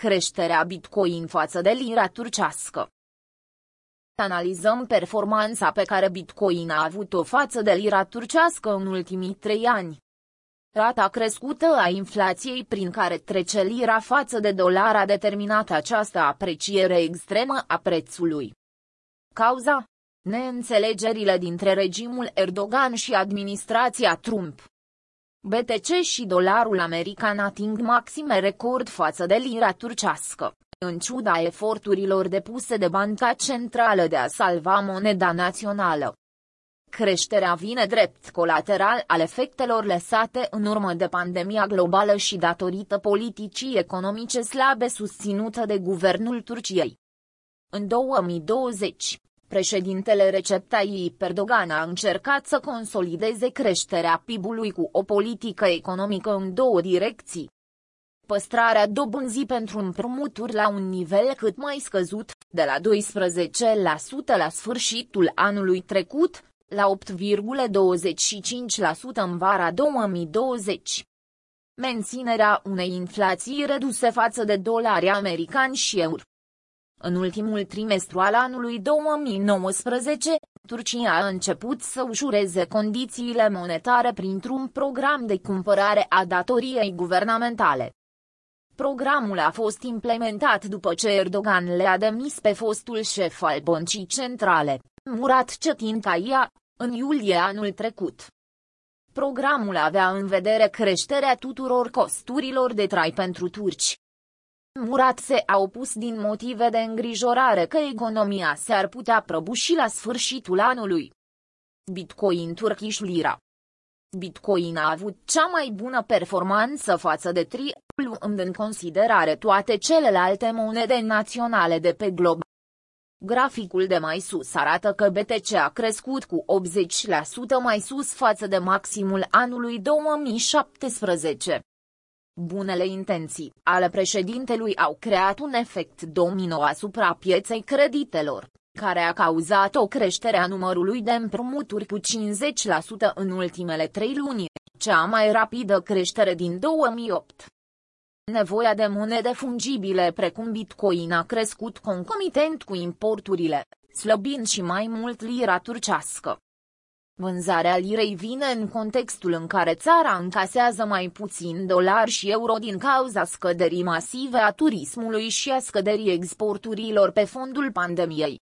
Creșterea Bitcoin față de lira turcească. Analizăm performanța pe care Bitcoin a avut-o față de lira turcească în ultimii trei ani. Rata crescută a inflației prin care trece lira față de dolar a determinat această apreciere extremă a prețului. Cauza? Neînțelegerile dintre regimul Erdogan și administrația Trump. BTC și dolarul american ating maxime record față de lira turcească, în ciuda eforturilor depuse de Banca Centrală de a salva moneda națională. Creșterea vine drept colateral al efectelor lăsate în urmă de pandemia globală și datorită politicii economice slabe susținută de guvernul Turciei. În 2020, președintele Recep Tayyip Erdogan a încercat să consolideze creșterea PIB-ului cu o politică economică în două direcții. Păstrarea dobânzii pentru împrumuturi la un nivel cât mai scăzut, de la 12% la sfârșitul anului trecut, la 8,25% în vara 2020. Menținerea unei inflații reduse față de dolari americani și euro. În ultimul trimestru al anului 2019, Turcia a început să ușureze condițiile monetare printr-un program de cumpărare a datoriei guvernamentale. Programul a fost implementat după ce Erdogan le-a demis pe fostul șef al băncii centrale, Murat Cetin Taia, în iulie anul trecut. Programul avea în vedere creșterea tuturor costurilor de trai pentru turci. Murat se a opus din motive de îngrijorare că economia s-ar putea prăbuși la sfârșitul anului. Bitcoin Turkish Lira Bitcoin a avut cea mai bună performanță față de tri, luând în considerare toate celelalte monede naționale de pe glob. Graficul de mai sus arată că BTC a crescut cu 80% mai sus față de maximul anului 2017. Bunele intenții ale președintelui au creat un efect domino asupra pieței creditelor, care a cauzat o creștere a numărului de împrumuturi cu 50% în ultimele trei luni, cea mai rapidă creștere din 2008. Nevoia de monede fungibile precum Bitcoin a crescut concomitent cu importurile, slăbind și mai mult lira turcească. Vânzarea lirei vine în contextul în care țara încasează mai puțin dolari și euro din cauza scăderii masive a turismului și a scăderii exporturilor pe fondul pandemiei.